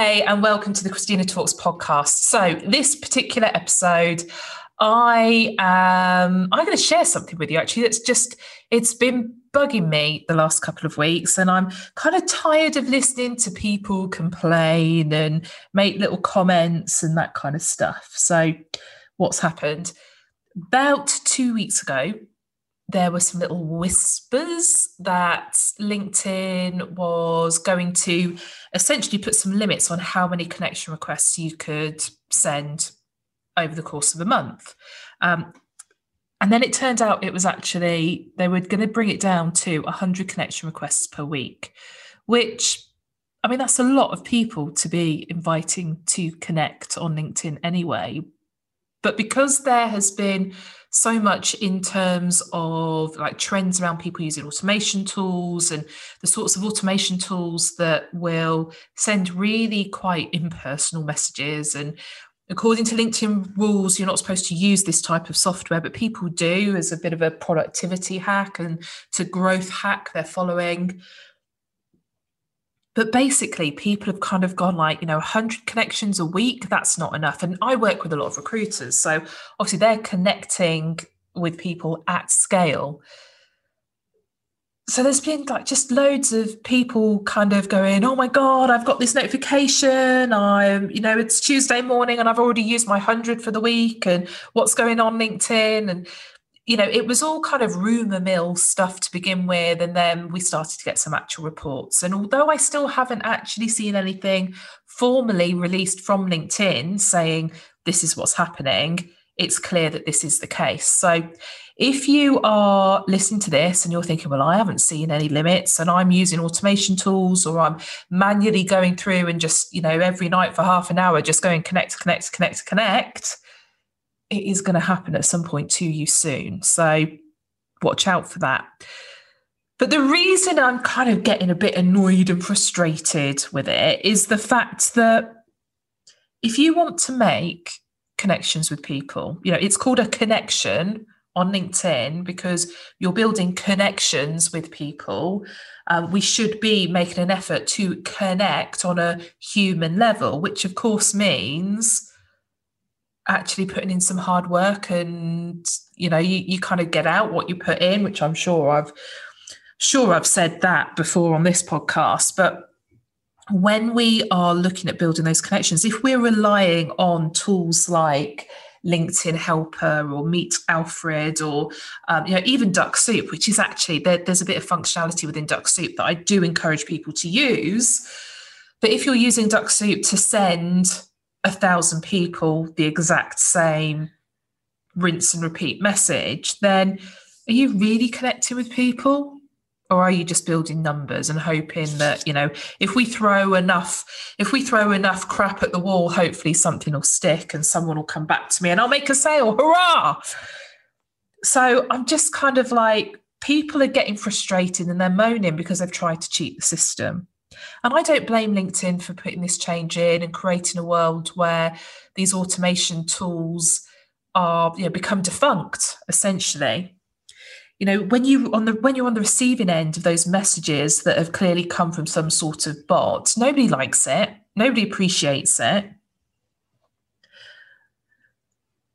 Hey, and welcome to the Christina Talks podcast. So, this particular episode, I am I'm going to share something with you. Actually, it's just it's been bugging me the last couple of weeks, and I'm kind of tired of listening to people complain and make little comments and that kind of stuff. So, what's happened? About two weeks ago, there were some little whispers that LinkedIn was going to essentially put some limits on how many connection requests you could send over the course of a month. Um, and then it turned out it was actually, they were going to bring it down to 100 connection requests per week, which, I mean, that's a lot of people to be inviting to connect on LinkedIn anyway. But because there has been so much in terms of like trends around people using automation tools and the sorts of automation tools that will send really quite impersonal messages and according to LinkedIn rules, you're not supposed to use this type of software, but people do as a bit of a productivity hack and to growth hack they're following. But basically, people have kind of gone like, you know, 100 connections a week, that's not enough. And I work with a lot of recruiters. So obviously, they're connecting with people at scale. So there's been like just loads of people kind of going, oh my God, I've got this notification. I'm, you know, it's Tuesday morning and I've already used my 100 for the week. And what's going on LinkedIn? And you know, it was all kind of rumor mill stuff to begin with. And then we started to get some actual reports. And although I still haven't actually seen anything formally released from LinkedIn saying this is what's happening, it's clear that this is the case. So if you are listening to this and you're thinking, well, I haven't seen any limits and I'm using automation tools or I'm manually going through and just, you know, every night for half an hour, just going connect, connect, connect, connect it is going to happen at some point to you soon. So watch out for that. But the reason I'm kind of getting a bit annoyed and frustrated with it is the fact that if you want to make connections with people, you know, it's called a connection on LinkedIn because you're building connections with people. Um, we should be making an effort to connect on a human level, which of course means actually putting in some hard work and you know you, you kind of get out what you put in which i'm sure i've sure i've said that before on this podcast. But when we are looking at building those connections if we're relying on tools like linkedin helper or meet alfred or um, you know even Dux-Soup, which is actually there, there's a bit of functionality within Dux-Soup that i do encourage people to use. But if you're using Dux-Soup to send a thousand people the exact same rinse and repeat message, then are you really connecting with people? Or are you just building numbers and hoping that, you know, if we throw enough, if we throw enough crap at the wall, hopefully something will stick and someone will come back to me and I'll make a sale. Hurrah! So I'm just kind of like, people are getting frustrated and they're moaning because they've tried to cheat the system. And I don't blame LinkedIn for putting this change in and creating a world where these automation tools are you know become defunct essentially. You know when you on the when you're on the receiving end of those messages that have clearly come from some sort of bot nobody likes it. Nobody appreciates it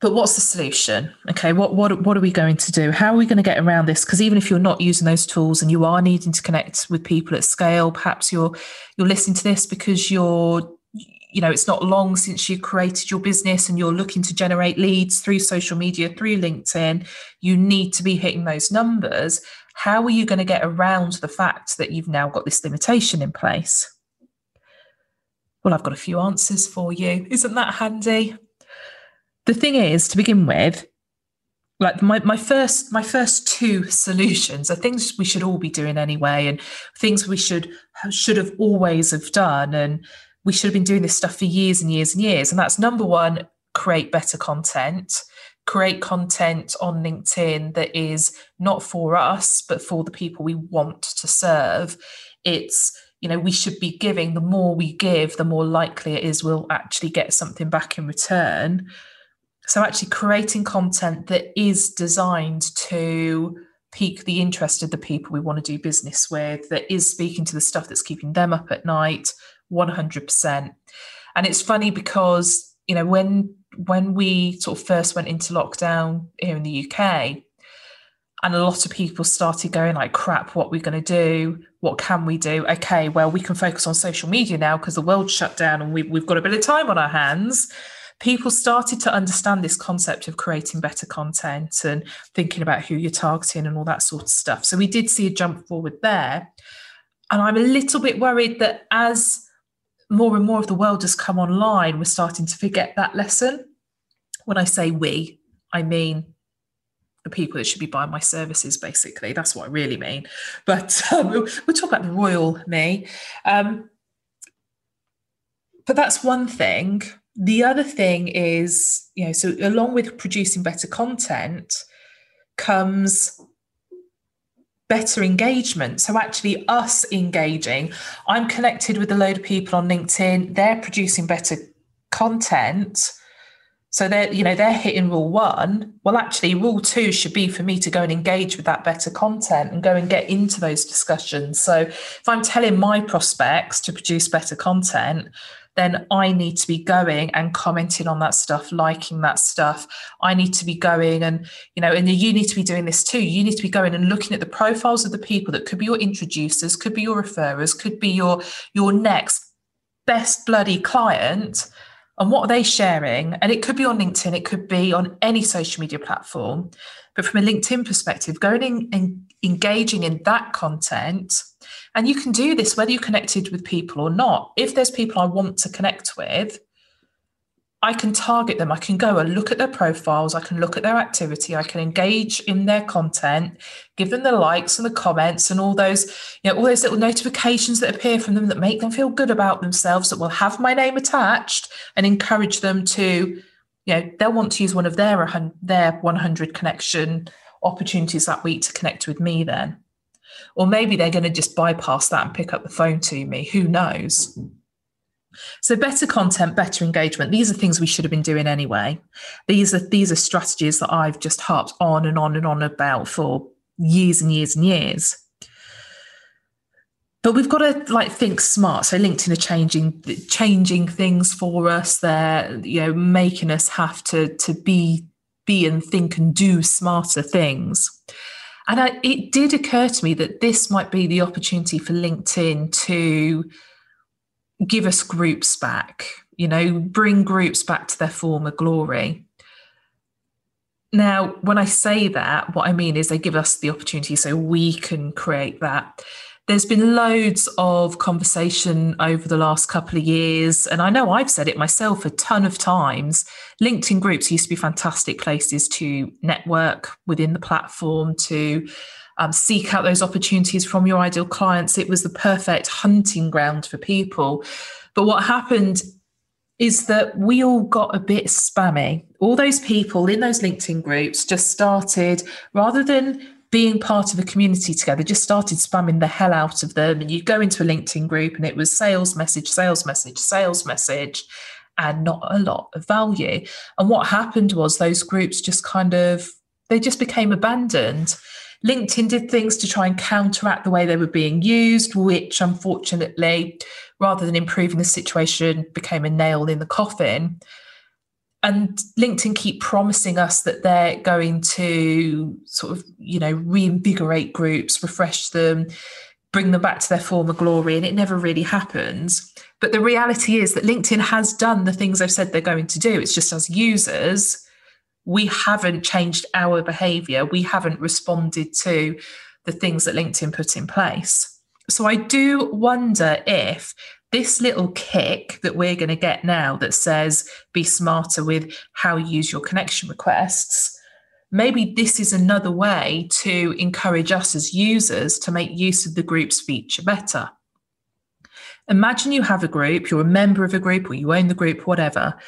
but what's the solution? Okay what what what are we going to do? How are we going to get around this? Because even if you're not using those tools and you are needing to connect with people at scale perhaps you're you're listening to this because you're you know it's not long since you created your business and you're looking to generate leads through social media through linkedin. You need to be hitting those numbers. How are you going to get around the fact that you've now got this limitation in place? Well i've got a few answers for you. Isn't that handy the thing is, to begin with, like my, my first my first two solutions are things we should all be doing anyway and things we should should have always have done and we should have been doing this stuff for years and years and years. And that's number one create better content. Create content on linkedin that is not for us but for the people we want to serve. It's you know we should be giving. The more we give the more likely it is we'll actually get something back in return so, actually, creating content that is designed to pique the interest of the people we want to do business with, that is speaking to the stuff that's keeping them up at night, 100%. And it's funny because, you know, when when we sort of first went into lockdown here in the UK, and a lot of people started going like crap what we're going to do? What can we do? Okay well we can focus on social media now because the world's shut down and we, we've got a bit of time on our hands people started to understand this concept of creating better content and thinking about who you're targeting and all that sort of stuff so we did see a jump forward there and i'm a little bit worried that as more and more of the world has come online we're starting to forget that lesson when i say we i mean the people that should be buying my services, basically. That's what I really mean. But um, we'll, talk about the royal me. Um, but that's one thing. The other thing is, you know, so along with producing better content comes better engagement. So actually, us engaging, I'm connected with a load of people on LinkedIn, they're producing better content so they're, you know, they're hitting rule one. Well, actually, rule two should be for me to go and engage with that better content and go and get into those discussions. So if I'm telling my prospects to produce better content, then I need to be going and commenting on that stuff, liking that stuff. I need to be going and, you know, and you need to be doing this too. You need to be going and looking at the profiles of the people that could be your introducers, could be your referrers, could be your your next best bloody client and what are they sharing? And it could be on LinkedIn, it could be on any social media platform. But from a LinkedIn perspective, going in and engaging in that content, and you can do this whether you're connected with people or not. If there's people I want to connect with, I can target them. I can go and look at their profiles. I can look at their activity. I can engage in their content, give them the likes and the comments and all those, you know, all those little notifications that appear from them that make them feel good about themselves, that will have my name attached and encourage them to, you know, they'll want to use one of their their 100 connection opportunities that week to connect with me then. Or maybe they're going to just bypass that and pick up the phone to me. Who knows? So better content, better engagement. These are things we should have been doing anyway. These are these are strategies that I've just harped on and on and on about for years and years and years. But we've got to like think smart. So LinkedIn are changing changing things for us. They're you know making us have to to be be and think and do smarter things. And I, it did occur to me that this might be the opportunity for LinkedIn to give us groups back, you know, bring groups back to their former glory. Now, when I say that, what I mean is they give us the opportunity so we can create that. There's been loads of conversation over the last couple of years, and I know I've said it myself a ton of times. LinkedIn groups used to be fantastic places to network within the platform, to um, seek out those opportunities from your ideal clients. It was the perfect hunting ground for people. But what happened is that we all got a bit spammy. All those people in those LinkedIn groups just started, rather than being part of a community together, just started spamming the hell out of them. And you go into a LinkedIn group and it was sales message, sales message, sales message, and not a lot of value. And what happened was those groups just kind of they just became abandoned. LinkedIn did things to try and counteract the way they were being used, which unfortunately, rather than improving the situation, became a nail in the coffin. And LinkedIn keep promising us that they're going to sort of, you know, reinvigorate groups, refresh them, bring them back to their former glory. And it never really happens. But the reality is that LinkedIn has done the things they've said they're going to do. It's just as users, we haven't changed our behavior. We haven't responded to the things that LinkedIn put in place. So I do wonder if this little kick that we're going to get now that says be smarter with how you use your connection requests, maybe this is another way to encourage us as users to make use of the group's feature better. Imagine you have a group, you're a member of a group, or you own the group, whatever,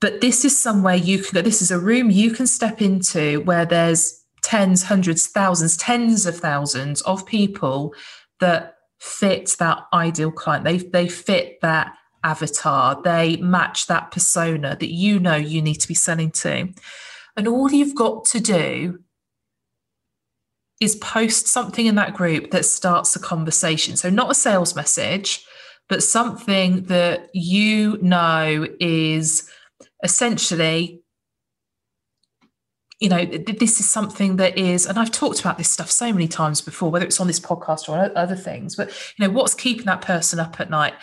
but this is somewhere you can go. This is a room you can step into where there's tens, hundreds, thousands, tens of thousands of people that fit that ideal client. They they fit that avatar. They match that persona that you know you need to be selling to. And all you've got to do is post something in that group that starts a conversation. So not a sales message, but something that you know is essentially you know this is something that is and i've talked about this stuff so many times before whether it's on this podcast or other things but you know what's keeping that person up at night?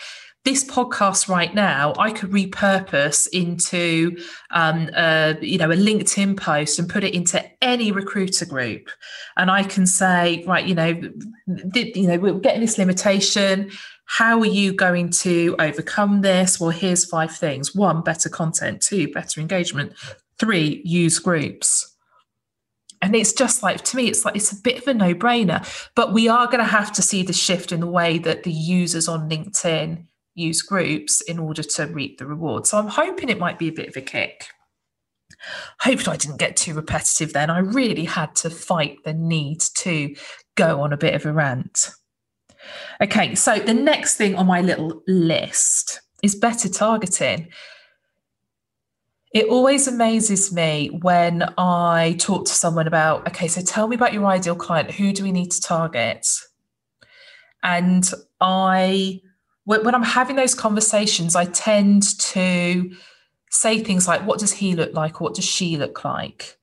This podcast right now, I could repurpose into, um, a, you know, a LinkedIn post and put it into any recruiter group, and I can say, right, you know, you know, we're getting this limitation. How are you going to overcome this? Well, here's five things: one, better content; two, better engagement; three, use groups. And it's just like to me, it's like it's a bit of a no-brainer. But we are going to have to see the shift in the way that the users on LinkedIn use groups in order to reap the reward. So I'm hoping it might be a bit of a kick. Hoped I didn't get too repetitive then. I really had to fight the need to go on a bit of a rant. Okay, so the next thing on my little list is better targeting. It always amazes me when I talk to someone about, okay, so tell me about your ideal client. Who do we need to target? And I when I'm having those conversations, I tend to say things like, What does he look like? What does she look like?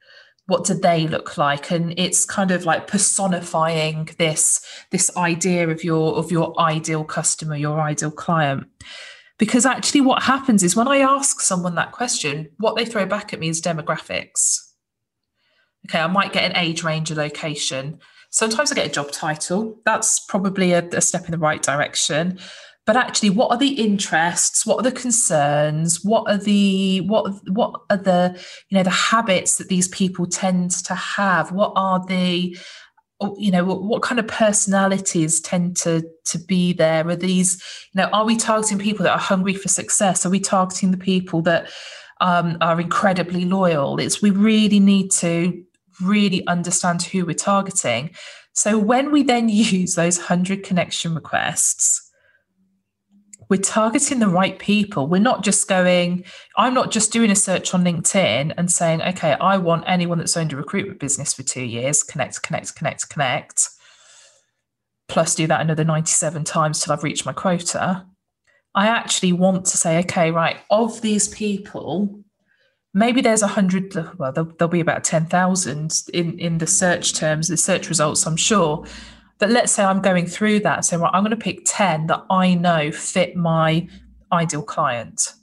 What do they look like? And it's kind of like personifying this, this idea of your of your ideal customer, your ideal client. Because actually, what happens is when I ask someone that question, what they throw back at me is demographics. Okay, I might get an age range, a location. Sometimes I get a job title. That's probably a, a step in the right direction but actually what are the interests what are the concerns what are the what what are the you know the habits that these people tend to have what are the you know what kind of personalities tend to to be there? Are these you know are we targeting people that are hungry for success? Are we targeting the people that um, are incredibly loyal? It's we really need to really understand who we're targeting. So when we then use those 100 connection requests we're targeting the right people. We're not just going, I'm not just doing a search on LinkedIn and saying, okay, I want anyone that's owned a recruitment business for two years, connect, connect, connect, connect, plus do that another 97 times till I've reached my quota. I actually want to say, okay, right, of these people, maybe there's a hundred, well, there'll, there'll be about 10,000 in, in the search terms, the search results, I'm sure. But let's say I'm going through that. So I'm going to pick 10 that I know fit my ideal client.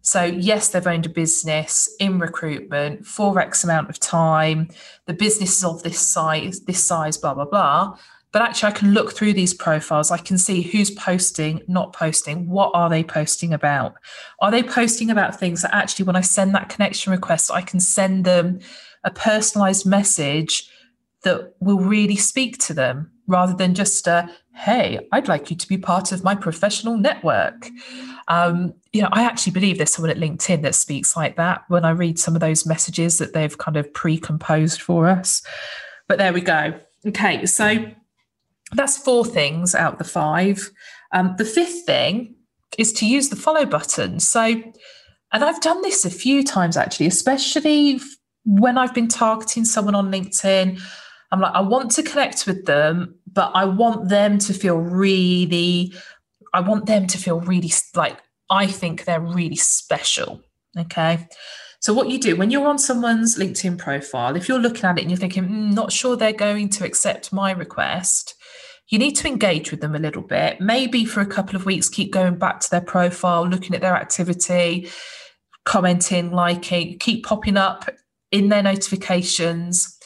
So, yes, they've owned a business in recruitment for X amount of time. The business is of this size, this size, blah, blah, blah. But actually, I can look through these profiles. I can see who's posting, not posting. What are they posting about? Are they posting about things that actually, when I send that connection request, I can send them a personalized message that will really speak to them? rather than just a, hey, I'd like you to be part of my professional network. Um, you know, I actually believe there's someone at LinkedIn that speaks like that when I read some of those messages that they've kind of pre-composed for us. But there we go. Okay, so that's four things out of the five. Um, the fifth thing is to use the follow button. So, and I've done this a few times actually, especially when I've been targeting someone on LinkedIn I'm like, I want to connect with them, but I want them to feel really, I want them to feel really like I think they're really special. Okay. So, what you do when you're on someone's LinkedIn profile, if you're looking at it and you're thinking, mm, not sure they're going to accept my request, you need to engage with them a little bit. Maybe for a couple of weeks, keep going back to their profile, looking at their activity, commenting, liking, keep popping up in their notifications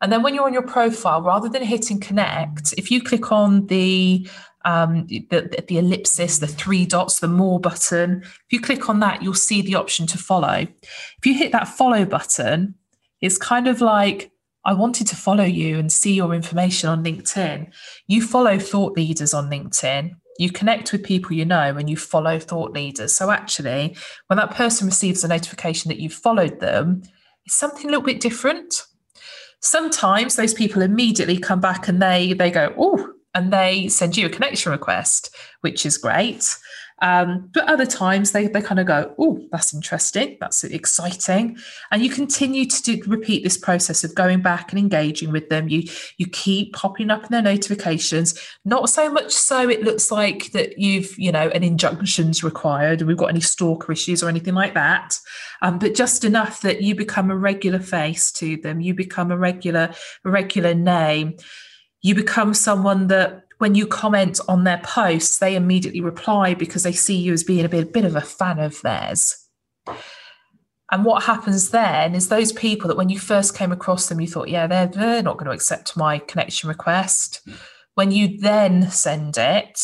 and then when you're on your profile, rather than hitting connect, if you click on the um, the, the ellipsis, the three dots, the more button, if you click on that, you'll see the option to follow. If you hit that follow button, it's kind of like, I wanted to follow you and see your information on LinkedIn. You follow thought leaders on LinkedIn. You connect with people you know and you follow thought leaders. So actually, when that person receives a notification that you've followed them, it's something a little bit different Sometimes those people immediately come back and they they go, oh, and they send you a connection request, which is great. Um, but other times they, they kind of go, oh, that's interesting, that's exciting. And you continue to do, repeat this process of going back and engaging with them. You you keep popping up in their notifications, not so much so it looks like that you've, you know, an injunction's required, and we've got any stalker issues or anything like that. Um, but just enough that you become a regular face to them, you become a regular, a regular name. You become someone that when you comment on their posts, they immediately reply because they see you as being a bit, bit of a fan of theirs. And what happens then is those people that when you first came across them, you thought, yeah, they're, they're not going to accept my connection request. When you then send it,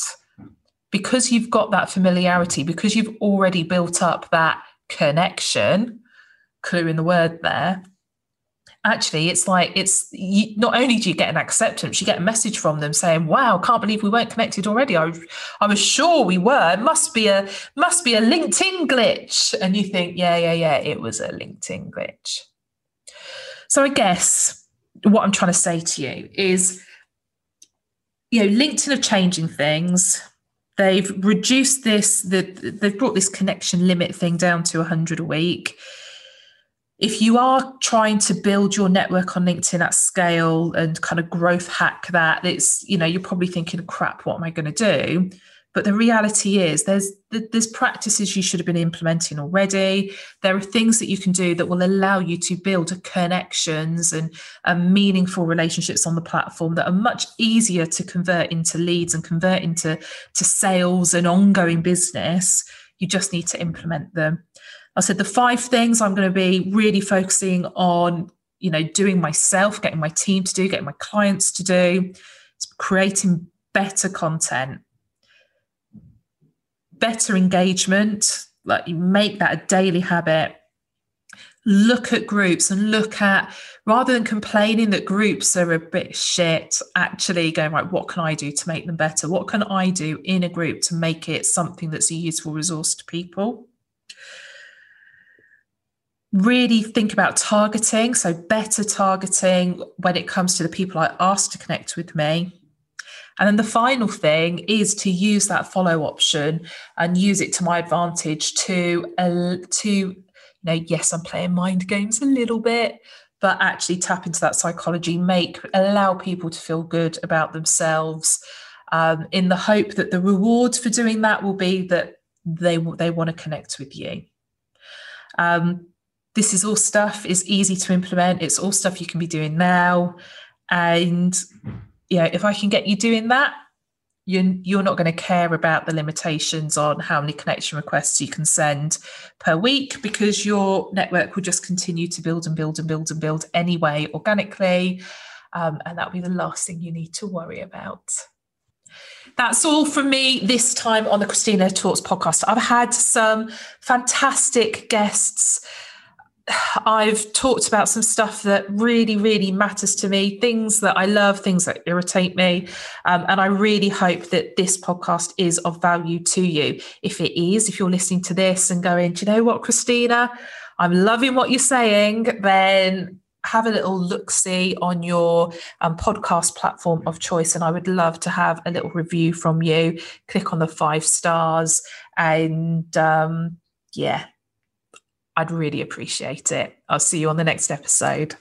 because you've got that familiarity, because you've already built up that connection, clue in the word there, actually it's like it's you, not only do you get an acceptance you get a message from them saying wow can't believe we weren't connected already. I, I was sure we were. It must be a must be a linkedin glitch. And you think yeah yeah yeah it was a linkedin glitch. So i guess what i'm trying to say to you is you know linkedin are changing things. They've reduced this the, they've brought this connection limit thing down to 100 a week if you are trying to build your network on LinkedIn at scale and kind of growth hack that, it's, you know, you're probably thinking, crap, what am I going to do? But the reality is there's there's practices you should have been implementing already. There are things that you can do that will allow you to build connections and, and meaningful relationships on the platform that are much easier to convert into leads and convert into to sales and ongoing business. You just need to implement them. I said the five things I'm going to be really focusing on, you know, doing myself, getting my team to do, getting my clients to do, creating better content, better engagement, like you make that a daily habit. Look at groups and look at rather than complaining that groups are a bit shit, actually going, right, what can I do to make them better? What can I do in a group to make it something that's a useful resource to people? Really think about targeting. So, better targeting when it comes to the people I ask to connect with me. And then the final thing is to use that follow option and use it to my advantage to, uh, to you know, yes, I'm playing mind games a little bit, but actually tap into that psychology, make, allow people to feel good about themselves um, in the hope that the rewards for doing that will be that they, they want to connect with you. Um, this is all stuff is easy to implement it's all stuff you can be doing now. And yeah if i can get you doing that you're, you're not going to care about the limitations on how many connection requests you can send per week because your network will just continue to build and build and build and build anyway organically. Um, and that'll be the last thing you need to worry about. That's all from me this time on the Christina Talks podcast. I've had some fantastic guests I've talked about some stuff that really, really matters to me, things that I love, things that irritate me. Um, and I really hope that this podcast is of value to you. If it is, if you're listening to this and going, do you know what, Christina? I'm loving what you're saying, then have a little look see on your um, podcast platform of choice. And I would love to have a little review from you. Click on the five stars and um, yeah, I'd really appreciate it. I'll see you on the next episode.